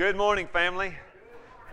Good morning, family.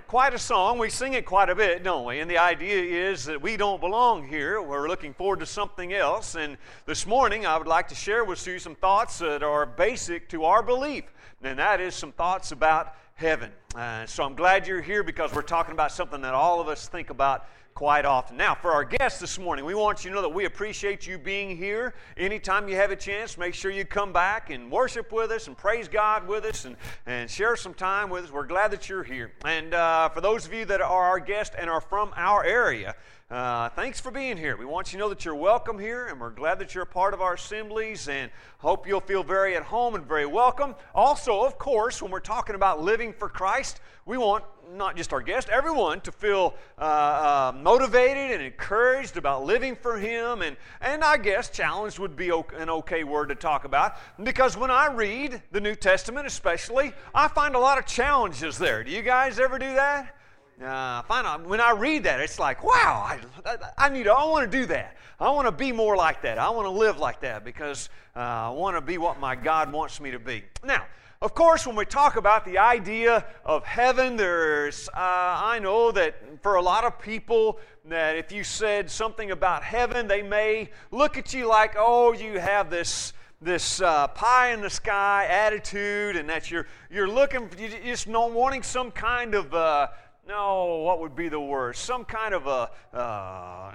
Quite a song. We sing it quite a bit, don't we? And the idea is that we don't belong here. We're looking forward to something else. And this morning, I would like to share with you some thoughts that are basic to our belief, and that is some thoughts about heaven. Uh, so I'm glad you're here because we're talking about something that all of us think about quite often. Now, for our guests this morning, we want you to know that we appreciate you being here. Anytime you have a chance, make sure you come back and worship with us and praise God with us and, and share some time with us. We're glad that you're here. And uh, for those of you that are our guests and are from our area, uh, thanks for being here. We want you to know that you're welcome here, and we're glad that you're a part of our assemblies, and hope you'll feel very at home and very welcome. Also, of course, when we're talking about living for Christ, we want not just our guests, everyone to feel uh, uh, motivated and encouraged about living for Him, and, and I guess challenged would be an okay word to talk about, because when I read the New Testament, especially, I find a lot of challenges there. Do you guys ever do that? Uh, when I read that, it's like, wow, I, I need, I want to do that. I want to be more like that. I want to live like that because uh, I want to be what my God wants me to be. Now, of course, when we talk about the idea of heaven, there's, uh, I know that for a lot of people, that if you said something about heaven, they may look at you like, oh, you have this this uh, pie in the sky attitude, and that you're you're looking, you're just not wanting some kind of uh, no, what would be the word? Some kind of a uh,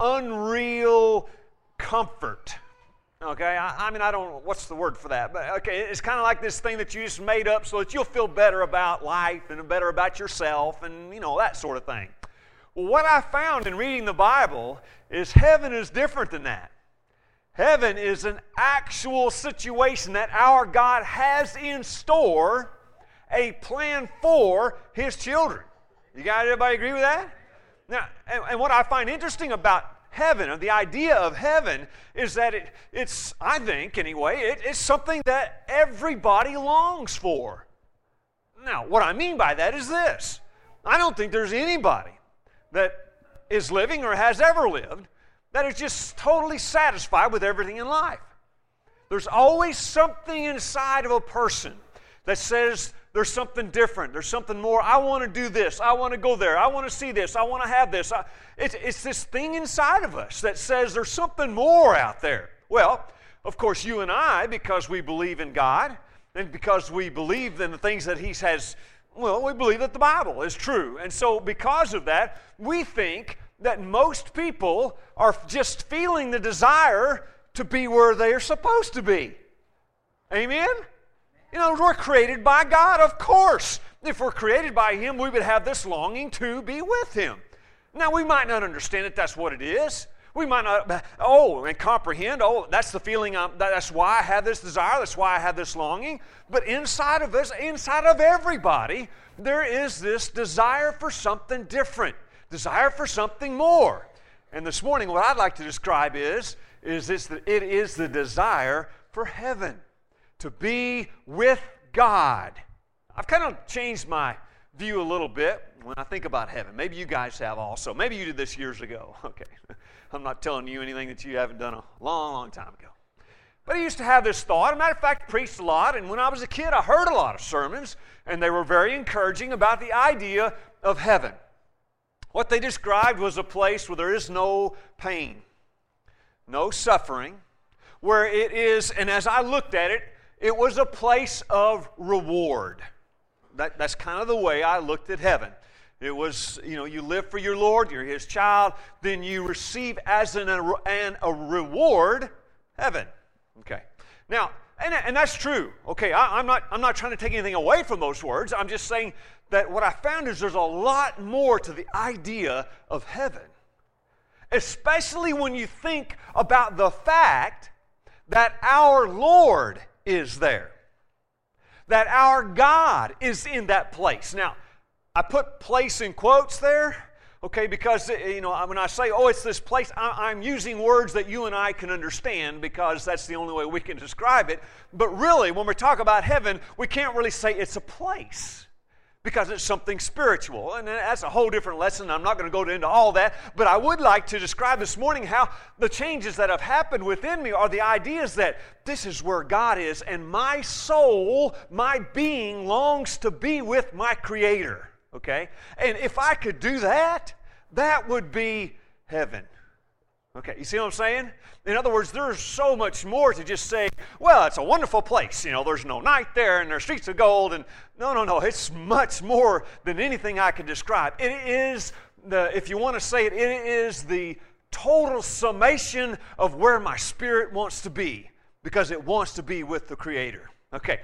unreal comfort. Okay, I, I, mean, I don't, what's the word for that? But okay, it's kind of like this thing that you just made up so that you'll feel better about life and better about yourself and, you know, that sort of thing. Well, what I found in reading the Bible is heaven is different than that. Heaven is an actual situation that our God has in store a plan for His children. You got everybody agree with that? Now, and, and what I find interesting about heaven, or the idea of heaven, is that it, it's, I think anyway, it, it's something that everybody longs for. Now, what I mean by that is this I don't think there's anybody that is living or has ever lived that is just totally satisfied with everything in life. There's always something inside of a person that says, there's something different. There's something more. I want to do this. I want to go there. I want to see this. I want to have this. I, it's, it's this thing inside of us that says there's something more out there. Well, of course, you and I, because we believe in God and because we believe in the things that He has, well, we believe that the Bible is true. And so, because of that, we think that most people are just feeling the desire to be where they are supposed to be. Amen? You know, we're created by God, of course. If we're created by Him, we would have this longing to be with Him. Now, we might not understand that that's what it is. We might not, oh, and comprehend, oh, that's the feeling, I'm, that's why I have this desire, that's why I have this longing. But inside of us, inside of everybody, there is this desire for something different, desire for something more. And this morning, what I'd like to describe is, is this, it is the desire for heaven to be with God. I've kind of changed my view a little bit when I think about heaven. Maybe you guys have also. Maybe you did this years ago. Okay. I'm not telling you anything that you haven't done a long, long time ago. But I used to have this thought. As a matter of fact, I preached a lot, and when I was a kid, I heard a lot of sermons, and they were very encouraging about the idea of heaven. What they described was a place where there is no pain, no suffering, where it is, and as I looked at it, it was a place of reward. That, that's kind of the way I looked at heaven. It was, you know, you live for your Lord, you're His child, then you receive as an, an a reward heaven. Okay. Now, and, and that's true. Okay, I, I'm, not, I'm not trying to take anything away from those words. I'm just saying that what I found is there's a lot more to the idea of heaven, especially when you think about the fact that our Lord is there. That our God is in that place. Now, I put place in quotes there, okay, because, you know, when I say, oh, it's this place, I'm using words that you and I can understand because that's the only way we can describe it. But really, when we talk about heaven, we can't really say it's a place because it's something spiritual. And that's a whole different lesson. I'm not going to go into all that, but I would like to describe this morning how the changes that have happened within me are the ideas that this is where God is, and my soul, my being, longs to be with my Creator. Okay? And if I could do that, that would be heaven. Okay, you see what I'm saying? In other words, there's so much more to just say, well, it's a wonderful place. You know, there's no night there and there's streets of gold. And no, no, no. It's much more than anything I can describe. It is the, if you want to say it, it is the total summation of where my spirit wants to be because it wants to be with the Creator. Okay,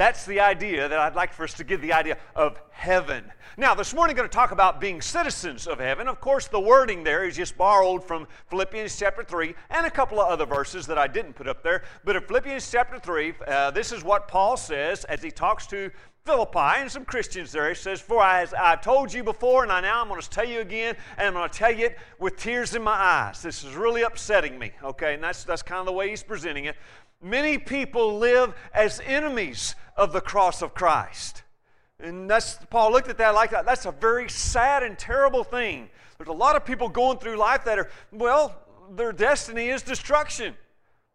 that's the idea that I'd like for us to give the idea of heaven. Now, this morning, I'm going to talk about being citizens of heaven. Of course, the wording there is just borrowed from Philippians chapter 3 and a couple of other verses that I didn't put up there. But in Philippians chapter 3, uh, this is what Paul says as he talks to Philippi and some Christians there. He says, For as I told you before, and I now I'm going to tell you again, and I'm going to tell you it with tears in my eyes. This is really upsetting me, okay? And that's, that's kind of the way he's presenting it. Many people live as enemies of the cross of Christ. And that's Paul looked at that like that. That's a very sad and terrible thing. There's a lot of people going through life that are, well, their destiny is destruction.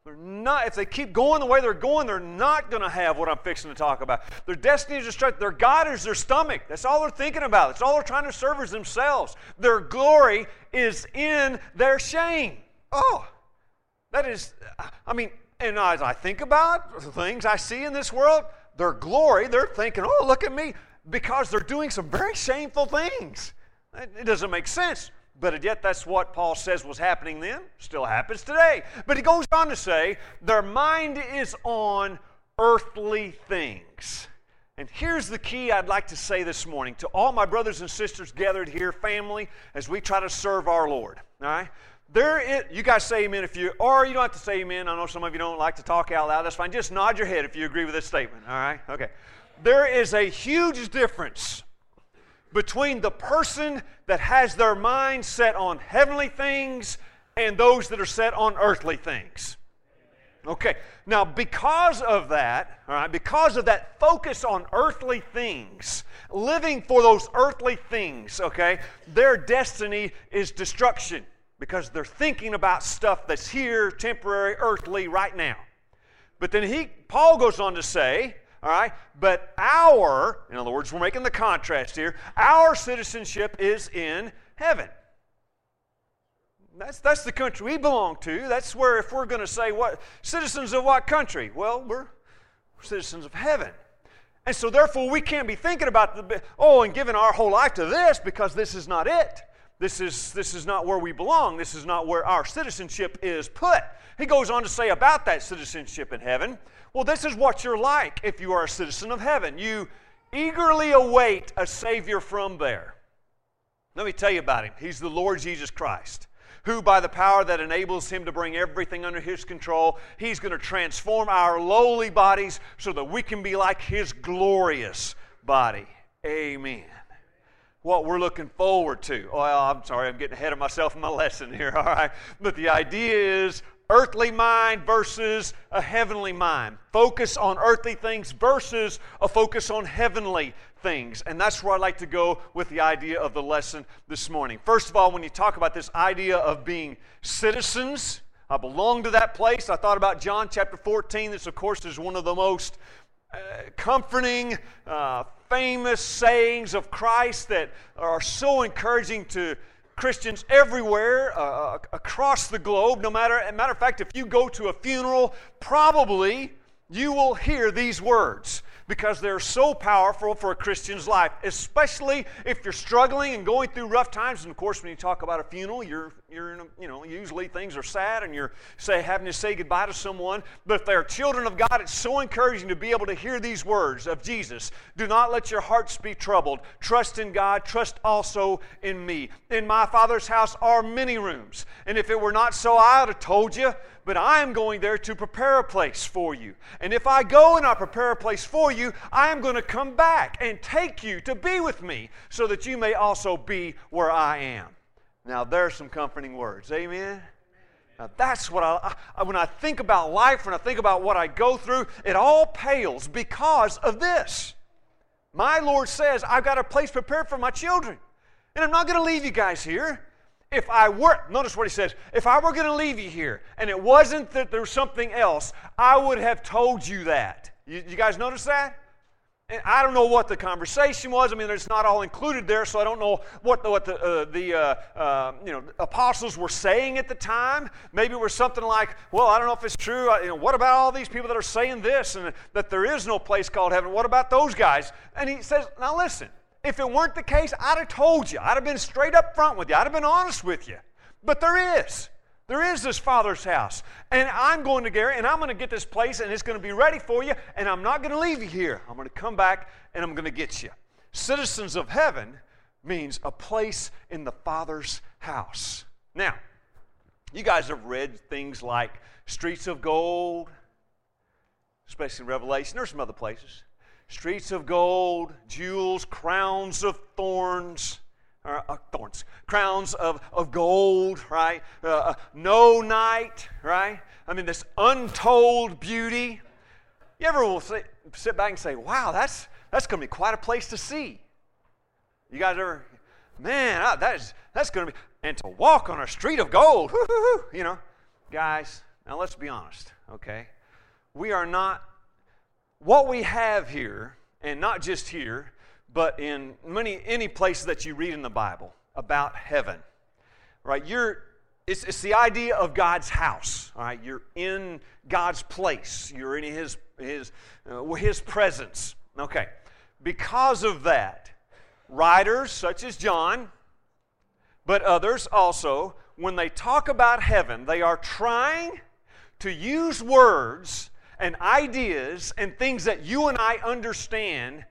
They're not, if they keep going the way they're going, they're not going to have what I'm fixing to talk about. Their destiny is destruction. Their God is their stomach. That's all they're thinking about. That's all they're trying to serve is themselves. Their glory is in their shame. Oh, that is, I mean, and as I think about the things I see in this world, their glory, they're thinking, oh, look at me, because they're doing some very shameful things. It doesn't make sense. But yet, that's what Paul says was happening then, still happens today. But he goes on to say, their mind is on earthly things. And here's the key I'd like to say this morning to all my brothers and sisters gathered here, family, as we try to serve our Lord. All right? There is, you guys say amen if you, or you don't have to say amen. I know some of you don't like to talk out loud. That's fine. Just nod your head if you agree with this statement. All right? Okay. There is a huge difference between the person that has their mind set on heavenly things and those that are set on earthly things. Okay, now because of that, all right, because of that focus on earthly things, living for those earthly things, okay, their destiny is destruction because they're thinking about stuff that's here, temporary, earthly, right now. But then he, Paul goes on to say, all right, but our, in other words, we're making the contrast here, our citizenship is in heaven. That's, that's the country we belong to. That's where, if we're going to say, what citizens of what country? Well, we're citizens of heaven. And so, therefore, we can't be thinking about the, oh, and giving our whole life to this because this is not it. This is, this is not where we belong. This is not where our citizenship is put. He goes on to say about that citizenship in heaven well, this is what you're like if you are a citizen of heaven. You eagerly await a Savior from there. Let me tell you about him. He's the Lord Jesus Christ, who, by the power that enables him to bring everything under his control, he's going to transform our lowly bodies so that we can be like his glorious body. Amen what we're looking forward to. Well, I'm sorry, I'm getting ahead of myself in my lesson here, all right? But the idea is earthly mind versus a heavenly mind. Focus on earthly things versus a focus on heavenly things. And that's where I'd like to go with the idea of the lesson this morning. First of all, when you talk about this idea of being citizens, I belong to that place. I thought about John chapter 14. This, of course, is one of the most comforting, uh, famous sayings of Christ that are so encouraging to Christians everywhere uh, uh, across the globe. No matter, matter of fact, if you go to a funeral, probably you will hear these words because they're so powerful for a Christian's life, especially if you're struggling and going through rough times. And of course, when you talk about a funeral, you're, you're in a, you know, usually things are sad and you're say, having to say goodbye to someone. But if they're children of God, it's so encouraging to be able to hear these words of Jesus Do not let your hearts be troubled. Trust in God, trust also in me. In my Father's house are many rooms. And if it were not so, I would have told you but I am going there to prepare a place for you. And if I go and I prepare a place for you, I am going to come back and take you to be with me so that you may also be where I am. Now, there's some comforting words. Amen. Now, that's what I, I, when I think about life, when I think about what I go through, it all pales because of this. My Lord says, I've got a place prepared for my children. And I'm not going to leave you guys here. If I were, notice what he says, if I were going to leave you here and it wasn't that there was something else, I would have told you that. You, you guys notice that? And I don't know what the conversation was. I mean, it's not all included there, so I don't know what the, what the, uh, the uh, uh, you know, apostles were saying at the time. Maybe it was something like, well, I don't know if it's true. You know, what about all these people that are saying this and that there is no place called heaven? What about those guys? And he says, now listen, if it weren't the case, I'd have told you. I'd have been straight up front with you. I'd have been honest with you. But there is. There is this Father's house. And I'm going to Gary, and I'm going to get this place, and it's going to be ready for you, and I'm not going to leave you here. I'm going to come back, and I'm going to get you. Citizens of heaven means a place in the Father's house. Now, you guys have read things like Streets of Gold, especially in Revelation. There's some other places. Streets of gold, jewels, crowns of thorns uh, thorns, crowns of, of gold, right? Uh, uh, no night, right? I mean, this untold beauty. You ever will sit, sit back and say, wow, that's, that's going to be quite a place to see? You guys ever, man, uh, that is, that's going to be, and to walk on a street of gold, you know. Guys, now let's be honest, okay? We are not, what we have here, and not just here, but in many any places that you read in the Bible about heaven, right? You're it's, it's the idea of God's house. All right, you're in God's place. You're in His His uh, His presence. Okay, because of that, writers such as John, but others also, when they talk about heaven, they are trying to use words and ideas and things that you and I understand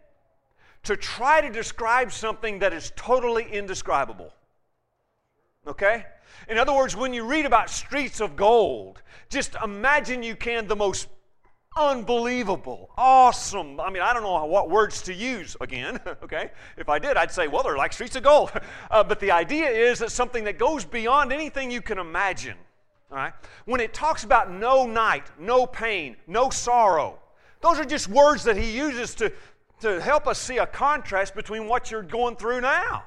to try to describe something that is totally indescribable. Okay? In other words, when you read about streets of gold, just imagine you can the most unbelievable, awesome. I mean, I don't know what words to use again, okay? If I did, I'd say, well, they're like streets of gold. Uh, but the idea is that something that goes beyond anything you can imagine, all right? When it talks about no night, no pain, no sorrow, those are just words that he uses to, to help us see a contrast between what you're going through now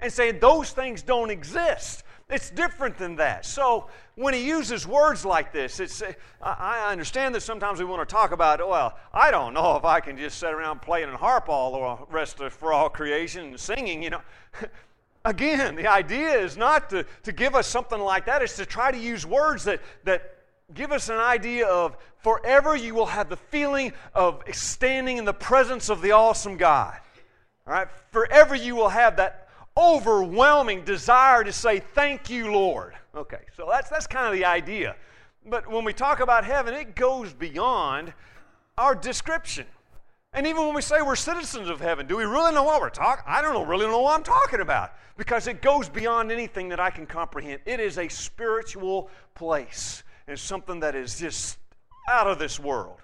and saying those things don't exist. It's different than that. So when he uses words like this, it's, uh, I understand that sometimes we want to talk about, well, I don't know if I can just sit around playing and harp all the rest of for all creation and singing, you know. Again, the idea is not to, to give us something like that, it's to try to use words that, that give us an idea of forever you will have the feeling of standing in the presence of the awesome God. All right? Forever you will have that overwhelming desire to say, Thank you, Lord. Okay, so that's, that's kind of the idea. But when we talk about heaven, it goes beyond our description. And even when we say we're citizens of heaven, do we really know what we're talking? I don't know, really know what I'm talking about because it goes beyond anything that I can comprehend. It is a spiritual place and something that is just out of this world.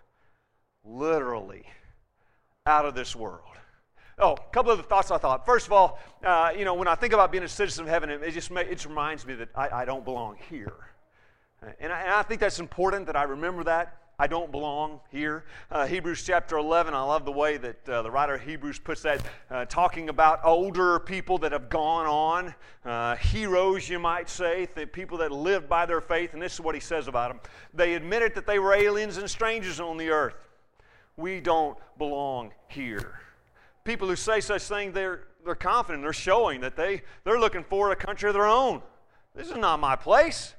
Literally out of this world. Oh, a couple of the thoughts I thought. First of all, uh, you know, when I think about being a citizen of heaven, it, just it just reminds me that I, I don't belong here. And I, and I, think that's important that I remember that. I don't belong here. Uh, Hebrews chapter 11, I love the way that uh, the writer of Hebrews puts that, uh, talking about older people that have gone on, uh, heroes, you might say, the people that lived by their faith. And this is what he says about them they admitted that they were aliens and strangers on the earth. We don't belong here. People who say such things, they're, they're confident, they're showing that they, they're looking for a country of their own. This is not my place.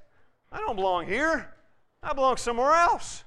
I don't belong here. I belong somewhere else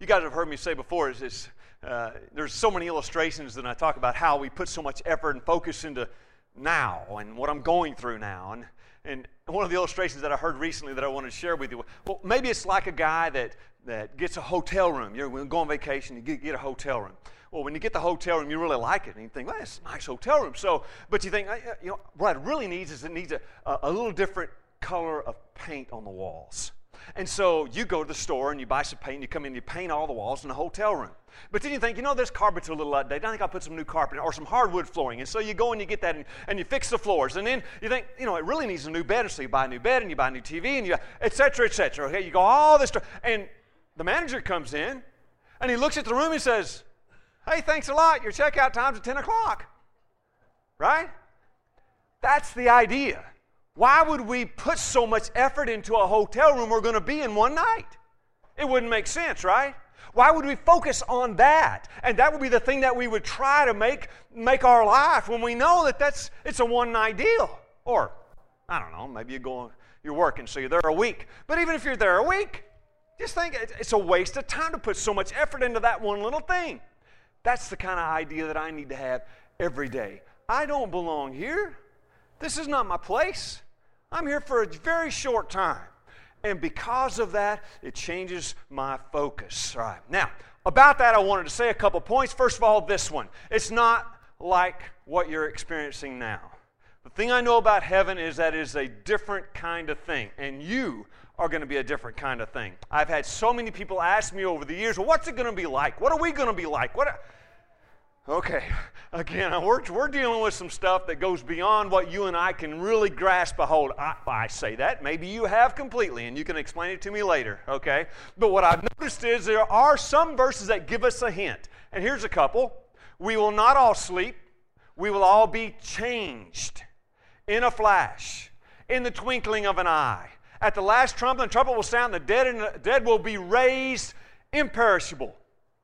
you guys have heard me say before is uh, there's so many illustrations that I talk about how we put so much effort and focus into now and what I'm going through now. And, and one of the illustrations that I heard recently that I wanted to share with you, well, maybe it's like a guy that, that gets a hotel room. You're going on vacation, you get, get a hotel room. Well, when you get the hotel room, you really like it, and you think, well, it's a nice hotel room. So, but you think, you know, what it really needs is it needs a, a little different color of paint on the walls. And so you go to the store and you buy some paint, and you come in, and you paint all the walls in the hotel room. But then you think, you know, this carpet's a little outdated. I think I'll put some new carpet or some hardwood flooring. And so you go and you get that and, and, you fix the floors. And then you think, you know, it really needs a new bed. So you buy a new bed and you buy a new TV and you, et cetera, et cetera. Okay, you go all this stuff. And the manager comes in and he looks at the room and says, Hey, thanks a lot. Your checkout time's at 10 o'clock. Right? That's the idea. Why would we put so much effort into a hotel room we're going to be in one night? It wouldn't make sense, right? Why would we focus on that? And that would be the thing that we would try to make, make our life when we know that that's, it's a one night deal. Or, I don't know, maybe you're going, you're working, so you're there a week. But even if you're there a week, just think it's a waste of time to put so much effort into that one little thing. That's the kind of idea that I need to have every day. I don't belong here. This is not my place. I'm here for a very short time. And because of that, it changes my focus. All right. Now, about that, I wanted to say a couple points. First of all, this one it's not like what you're experiencing now. The thing I know about heaven is that it is a different kind of thing, and you are going to be a different kind of thing. I've had so many people ask me over the years, well, what's it going to be like? What are we going to be like? What? Okay, again, we're, we're dealing with some stuff that goes beyond what you and I can really grasp a hold. I, I say that, maybe you have completely, and you can explain it to me later, okay? But what I've noticed is there are some verses that give us a hint. And here's a couple We will not all sleep, we will all be changed in a flash, in the twinkling of an eye. At the last trumpet, the trumpet will sound, the dead and the dead will be raised imperishable,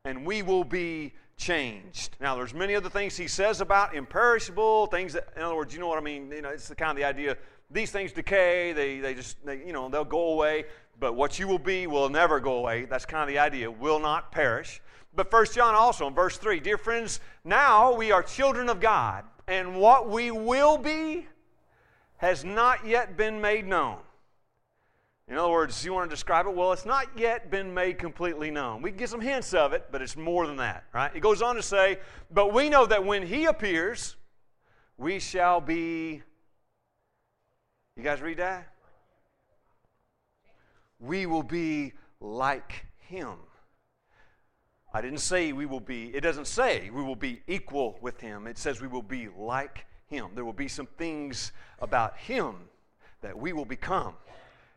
and we will be changed. Now, there's many other things he says about imperishable things. That, in other words, you know what I mean. You know, it's the kind of the idea. These things decay. They they just they, you know they'll go away. But what you will be will never go away. That's kind of the idea. Will not perish. But First John also in verse three, dear friends, now we are children of God, and what we will be has not yet been made known. In other words, you want to describe it? Well, it's not yet been made completely known. We can get some hints of it, but it's more than that, right? It goes on to say, But we know that when he appears, we shall be. You guys read that? We will be like him. I didn't say we will be, it doesn't say we will be equal with him. It says we will be like him. There will be some things about him that we will become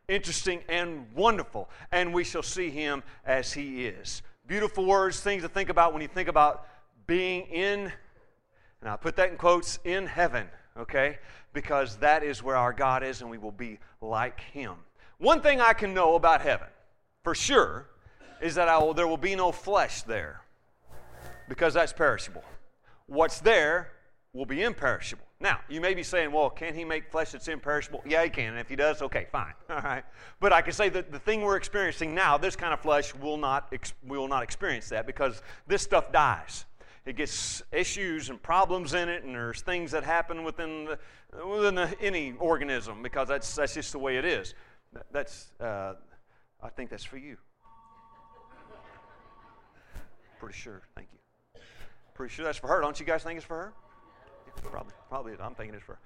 interesting and wonderful, and we shall see him as he is. Beautiful words, things to think about when you think about being in, and I put that in quotes, in heaven, okay? Because that is where our God is, and we will be like him. One thing I can know about heaven, for sure, is that will, there will be no flesh there, because that's perishable. What's there will be imperishable. Now, you may be saying, well, can he make flesh that's imperishable? Yeah, he can. And if he does, okay, fine. All right. But I can say that the thing we're experiencing now, this kind of flesh, will not, we will not experience that because this stuff dies. It gets issues and problems in it, and there's things that happen within, the, within the, any organism because that's, that's just the way it is. That's, uh, I think that's for you. Pretty sure. Thank you. Pretty sure that's for her. Don't you guys think it's for her? Probably, probably. I'm thinking it's for.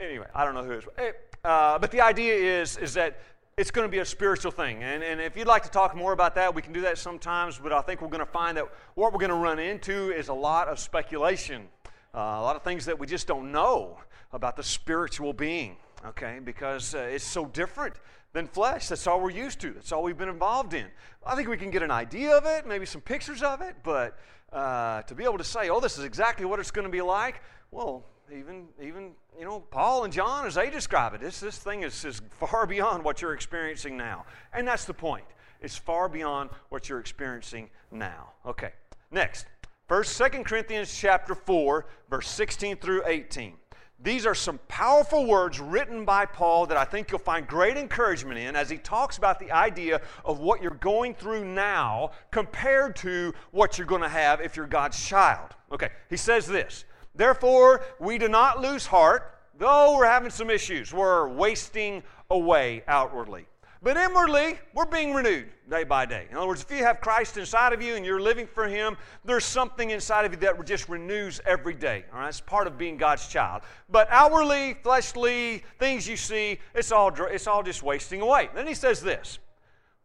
Anyway, I don't know who it is. Eh, uh, but the idea is, is that it's going to be a spiritual thing. And, and if you'd like to talk more about that, we can do that sometimes. But I think we're going to find that what we're going to run into is a lot of speculation, uh, a lot of things that we just don't know about the spiritual being. Okay, because uh, it's so different than flesh. That's all we're used to. That's all we've been involved in. I think we can get an idea of it, maybe some pictures of it, but uh, to be able to say, "Oh, this is exactly what it's going to be like," Well, even even you know Paul and John, as they describe it, this this thing is, is far beyond what you're experiencing now, and that's the point. It's far beyond what you're experiencing now. Okay, next, First, Second Corinthians chapter four, verse sixteen through eighteen. These are some powerful words written by Paul that I think you'll find great encouragement in as he talks about the idea of what you're going through now compared to what you're going to have if you're God's child. Okay, he says this Therefore, we do not lose heart, though we're having some issues. We're wasting away outwardly. But inwardly, we're being renewed day by day. In other words, if you have Christ inside of you and you're living for Him, there's something inside of you that just renews every day. All right, it's part of being God's child. But outwardly, fleshly things you see, it's all it's all just wasting away. Then He says this: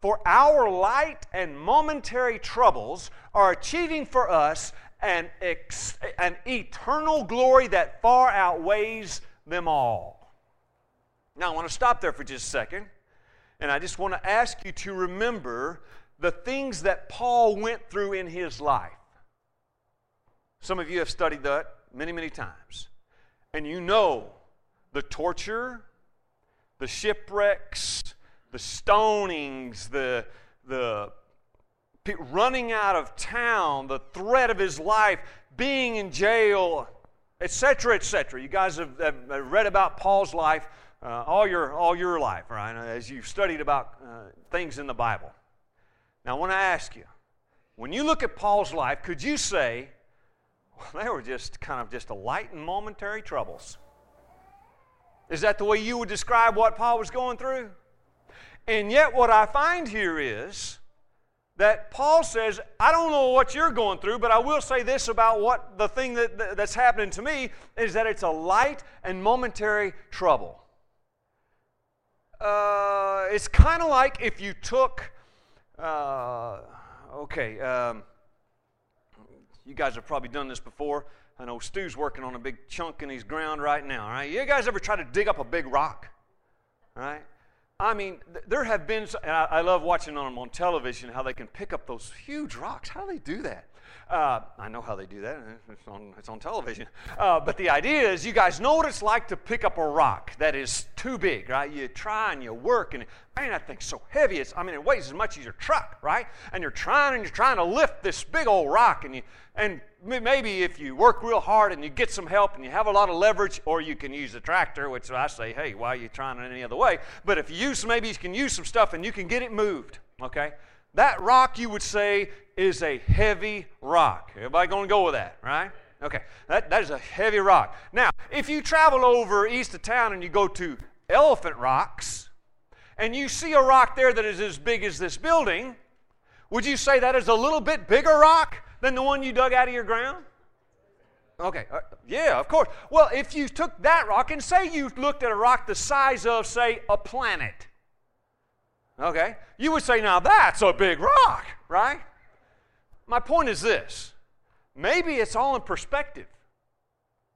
For our light and momentary troubles are achieving for us an, ex, an eternal glory that far outweighs them all. Now, I want to stop there for just a second, and I just want to ask you to remember the things that Paul went through in his life. Some of you have studied that many, many times. And you know the torture, the shipwrecks, the stonings, the, the running out of town, the threat of his life, being in jail, etc., etc. You guys have, have, read about Paul's life uh, all, your, all your life, right, as you've studied about uh, things in the Bible. Now, I want to ask you when you look at Paul's life, could you say, well, they were just kind of just a light and momentary troubles? Is that the way you would describe what Paul was going through? And yet, what I find here is that Paul says, I don't know what you're going through, but I will say this about what the thing that, that's happening to me is that it's a light and momentary trouble. Uh, it's kind of like if you took, uh, okay, um, you guys have probably done this before. I know Stu's working on a big chunk in his ground right now, right? You guys ever try to dig up a big rock? Right? I mean, there have been, and I, love watching them on television how they can pick up those huge rocks. How do they do that? Uh, I know how they do that. It's on, it's on television. Uh, but the idea is, you guys know what it's like to pick up a rock that is too big, right? You try and you work, and man, that thing's so heavy. It's, I mean, it weighs as much as your truck, right? And you're trying and you're trying to lift this big old rock, and you and maybe if you work real hard and you get some help and you have a lot of leverage, or you can use a tractor, which I say, hey, why are you trying it any other way? But if you use, maybe you can use some stuff and you can get it moved, okay? That rock, you would say, is a heavy rock. Everybody going to go with that, right? Okay, that, that is a heavy rock. Now, if you travel over east of town and you go to Elephant Rocks, and you see a rock there that is as big as this building, would you say that is a little bit bigger rock than the one you dug out of your ground? Okay, uh, yeah, of course. Well, if you took that rock and say you looked at a rock the size of, say, a planet, okay, you would say, now that's a big rock, right? My point is this maybe it's all in perspective.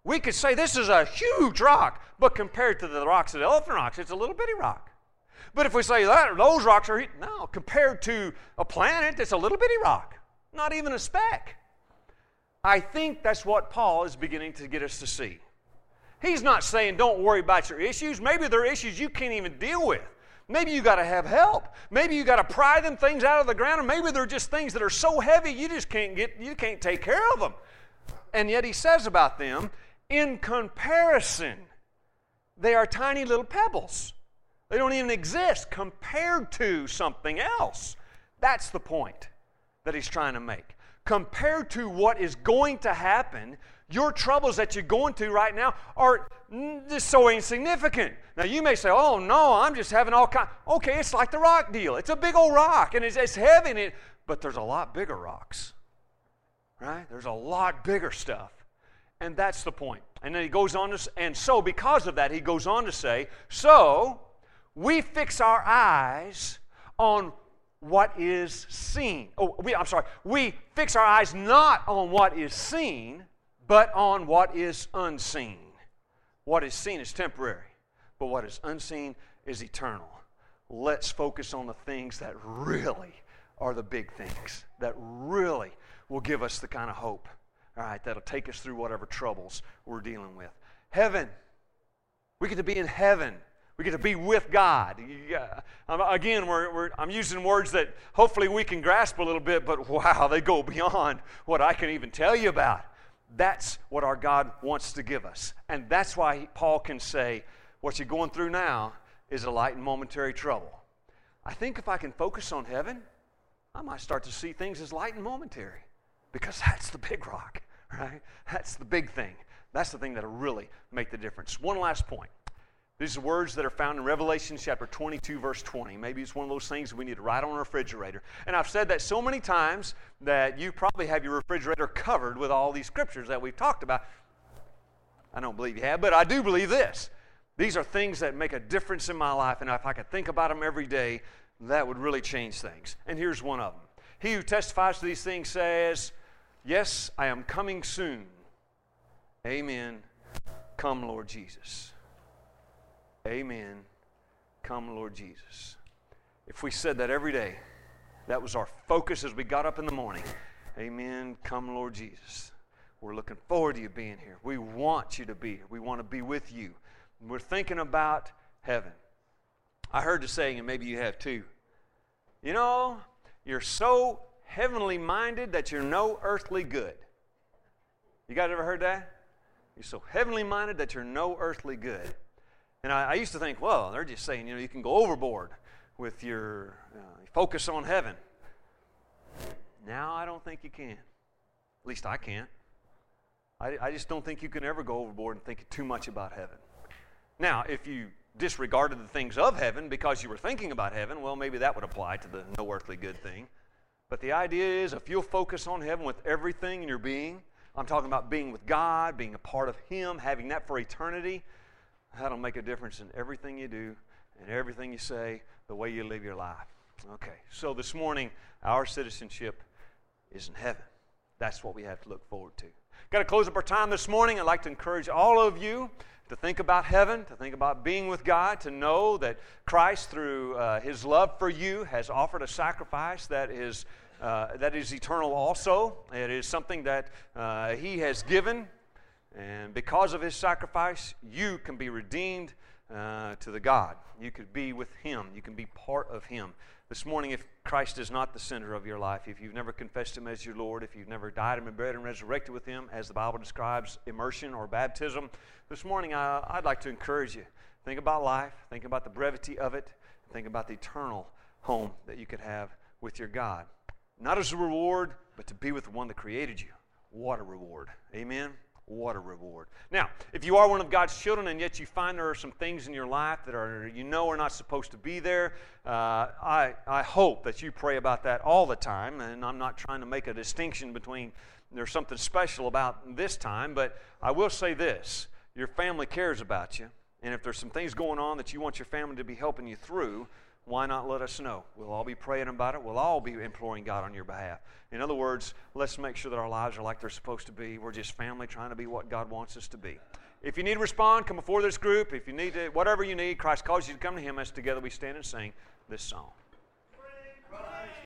We could say this is a huge rock, but compared to the rocks at Elephant Rocks, it's a little bitty rock. But if we say that those rocks are no, compared to a planet, it's a little bitty rock. Not even a speck. I think that's what Paul is beginning to get us to see. He's not saying don't worry about your issues. Maybe there are issues you can't even deal with. Maybe you got to have help. Maybe you got to pry them things out of the ground, or maybe they're just things that are so heavy you just can't get you can't take care of them. And yet he says about them, in comparison, they are tiny little pebbles. They don't even exist compared to something else. That's the point that he's trying to make. Compared to what is going to happen, your troubles that you're going through right now are just so insignificant. Now you may say, "Oh no, I'm just having all kind." Okay, it's like the rock deal. It's a big old rock, and it's, it's heavy, and it, but there's a lot bigger rocks, right? There's a lot bigger stuff, and that's the point. And then he goes on to, and so because of that, he goes on to say, "So we fix our eyes on what is seen. Oh, we, I'm sorry. We fix our eyes not on what is seen, but on what is unseen. What is seen is temporary, but what is unseen is eternal. Let's focus on the things that really are the big things, that really will give us the kind of hope, all right, that'll take us through whatever troubles we're dealing with. Heaven. We get to be in heaven. We get to be with God. again, we're, we're, I'm using words that hopefully we can grasp a little bit, but wow, they go beyond what I can even tell you about. That's what our God wants to give us. And that's why Paul can say, What you're going through now is a light and momentary trouble. I think if I can focus on heaven, I might start to see things as light and momentary because that's the big rock, right? That's the big thing. That's the thing that'll really make the difference. One last point. These are words that are found in Revelation chapter 22, verse 20. Maybe it's one of those things we need to write on a refrigerator. And I've said that so many times that you probably have your refrigerator covered with all these scriptures that we've talked about. I don't believe you have, but I do believe this. These are things that make a difference in my life, and if I could think about them every day, that would really change things. And here's one of them He who testifies to these things says, Yes, I am coming soon. Amen. Come, Lord Jesus. Amen. Come, Lord Jesus. If we said that every day, that was our focus as we got up in the morning. Amen. Come, Lord Jesus. we're looking forward to you being here. We want you to be here. We want to be with you. We're thinking about heaven. I heard the saying, and maybe you have too. You know, you're so heavenly minded that you're no earthly good. You guys ever heard that? You're so heavenly minded that you're no earthly good. And I, I used to think, well, they're just saying, you know, you can go overboard with your uh, focus on heaven. Now I don't think you can. At least I can't. I, I just don't think you can ever go overboard and think too much about heaven. Now, if you disregarded the things of heaven because you were thinking about heaven, well, maybe that would apply to the no earthly good thing. But the idea is if you'll focus on heaven with everything in your being, I'm talking about being with God, being a part of Him, having that for eternity, that'll make a difference in everything you do and everything you say, the way you live your life. Okay, so this morning, our citizenship is in heaven. That's what we have to look forward to. Got to close up our time this morning. I'd like to encourage all of you to think about heaven, to think about being with God, to know that Christ, through uh, his love for you, has offered a sacrifice that is, uh, that is eternal also. It is something that uh, he has given. And because of his sacrifice, you can be redeemed uh, to the God. You could be with him, you can be part of him. This morning, if Christ is not the center of your life, if you've never confessed Him as your Lord, if you've never died and been buried and resurrected with Him, as the Bible describes immersion or baptism, this morning I, I'd like to encourage you. Think about life, think about the brevity of it, think about the eternal home that you could have with your God. Not as a reward, but to be with the one that created you. What a reward. Amen what a reward. Now, if you are one of God's children and yet you find there are some things in your life that are you know are not supposed to be there, uh, I, I hope that you pray about that all the time. And I'm not trying to make a distinction between there's something special about this time, but I will say this your family cares about you. And if there's some things going on that you want your family to be helping you through, why not let us know? We'll all be praying about it. We'll all be imploring God on your behalf. In other words, let's make sure that our lives are like they're supposed to be. We're just family trying to be what God wants us to be. If you need to respond, come before this group. If you need to, whatever you need, Christ calls you to come to Him as together we stand and sing this song.